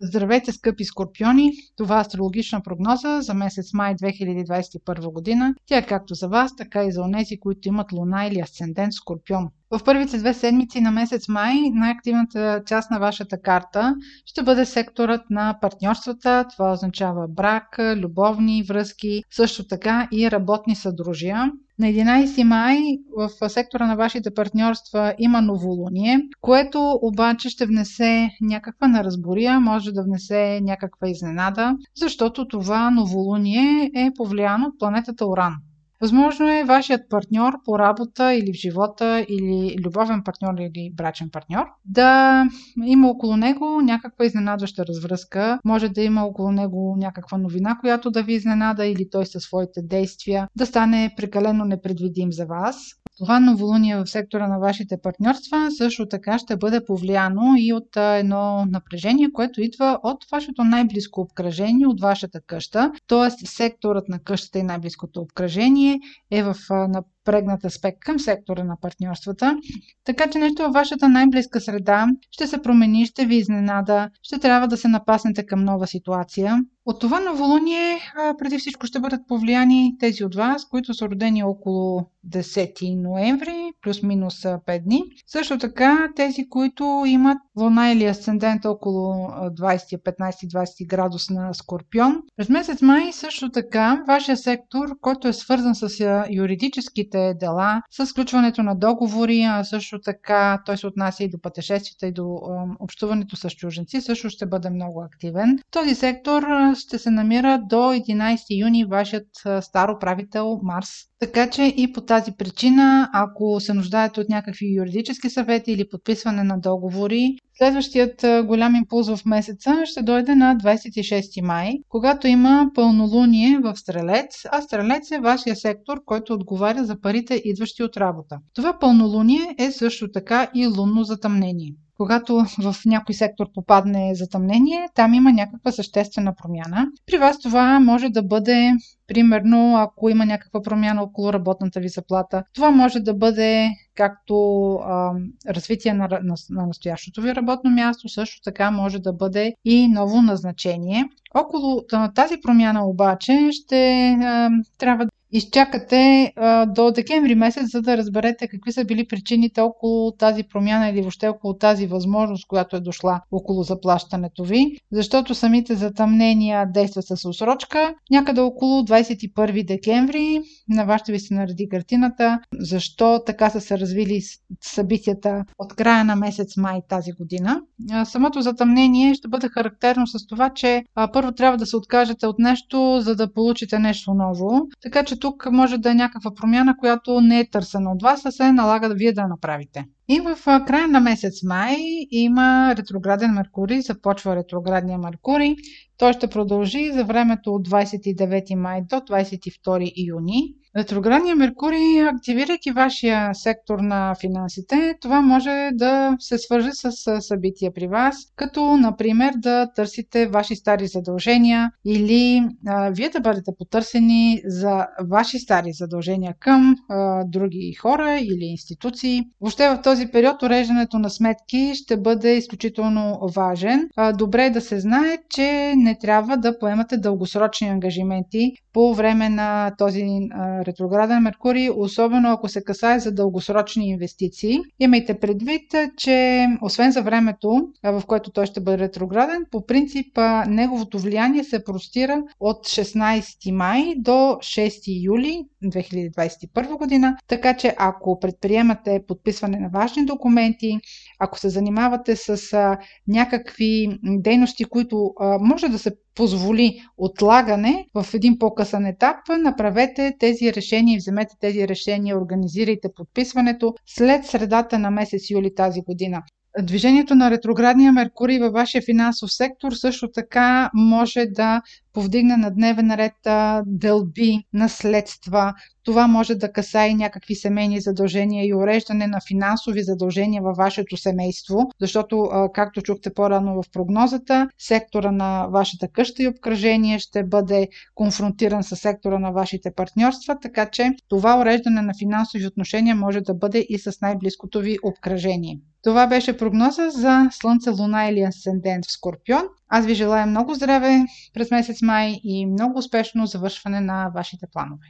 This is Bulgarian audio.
Здравейте, скъпи скорпиони! Това е астрологична прогноза за месец май 2021 година. Тя е както за вас, така и за онези, които имат луна или асцендент скорпион. В първите две седмици на месец май най-активната част на вашата карта ще бъде секторът на партньорствата. Това означава брак, любовни връзки, също така и работни съдружия. На 11 май в сектора на вашите партньорства има новолуние, което обаче ще внесе някаква наразбория, може да внесе някаква изненада, защото това новолуние е повлияно от планетата Оран. Възможно е вашият партньор по работа или в живота, или любовен партньор или брачен партньор, да има около него някаква изненадваща развръзка. Може да има около него някаква новина, която да ви изненада или той със своите действия да стане прекалено непредвидим за вас. Това новолуние в сектора на вашите партньорства също така ще бъде повлияно и от едно напрежение, което идва от вашето най-близко обкръжение, от вашата къща. Тоест секторът на къщата и най-близкото обкръжение е в напрегнат аспект към сектора на партньорствата. Така че нещо във вашата най-близка среда ще се промени, ще ви изненада, ще трябва да се напаснете към нова ситуация. От това новолуние преди всичко ще бъдат повлияни тези от вас, които са родени около 10 ноември, плюс-минус 5 дни. Също така тези, които имат луна или асцендент около 20, 15-20 градус на Скорпион. През месец май също така вашия сектор, който е свързан с юридическите дела, с сключването на договори, а също така той се отнася и до пътешествията и до общуването с чуженци, също ще бъде много активен. Този сектор ще се намира до 11 юни вашият стар управител Марс. Така че и по тази причина, ако се нуждаете от някакви юридически съвети или подписване на договори, следващият голям импулс в месеца ще дойде на 26 май, когато има пълнолуние в Стрелец, а Стрелец е вашия сектор, който отговаря за парите, идващи от работа. Това пълнолуние е също така и лунно затъмнение когато в някой сектор попадне затъмнение, там има някаква съществена промяна. При вас това може да бъде, примерно, ако има някаква промяна около работната ви заплата. Това може да бъде както а, развитие на, на, на настоящото ви работно място, също така може да бъде и ново назначение. Около тази промяна обаче ще а, трябва изчакате а, до декември месец, за да разберете какви са били причините около тази промяна или въобще около тази възможност, която е дошла около заплащането ви, защото самите затъмнения действат с усрочка. Някъде около 21 декември на вас ще ви се нареди картината, защо така са се развили събитията от края на месец май тази година. Самото затъмнение ще бъде характерно с това, че първо трябва да се откажете от нещо, за да получите нещо ново. Така че тук може да е някаква промяна, която не е търсена от вас, а се налага да вие да направите. И в края на месец май има ретрограден Меркурий, започва ретроградния Меркурий. Той ще продължи за времето от 29 май до 22 юни. Ретроградния Меркурий, активирайки вашия сектор на финансите, това може да се свържи с събития при вас, като например да търсите ваши стари задължения или а, вие да бъдете потърсени за ваши стари задължения към а, други хора или институции. Въобще в този период уреждането на сметки ще бъде изключително важен. Добре е да се знае, че не трябва да поемате дългосрочни ангажименти по време на този ретрограден Меркурий, особено ако се касае за дългосрочни инвестиции. Имайте предвид, че освен за времето, в което той ще бъде ретрограден, по принцип неговото влияние се простира от 16 май до 6 юли 2021 година, така че ако предприемате подписване на важни документи, ако се занимавате с някакви дейности, които може да се позволи отлагане в един по-късен етап, направете тези решения и вземете тези решения, организирайте подписването след средата на месец юли тази година. Движението на ретроградния Меркурий във вашия финансов сектор също така може да повдигне на дневен ред дълби, наследства. Това може да касае някакви семейни задължения и уреждане на финансови задължения във вашето семейство, защото, както чухте по-рано в прогнозата, сектора на вашата къща и обкръжение ще бъде конфронтиран с сектора на вашите партньорства, така че това уреждане на финансови отношения може да бъде и с най-близкото ви обкръжение. Това беше прогноза за Слънце, Луна или Асцендент в Скорпион. Аз ви желая много здраве през месец май и много успешно завършване на вашите планове.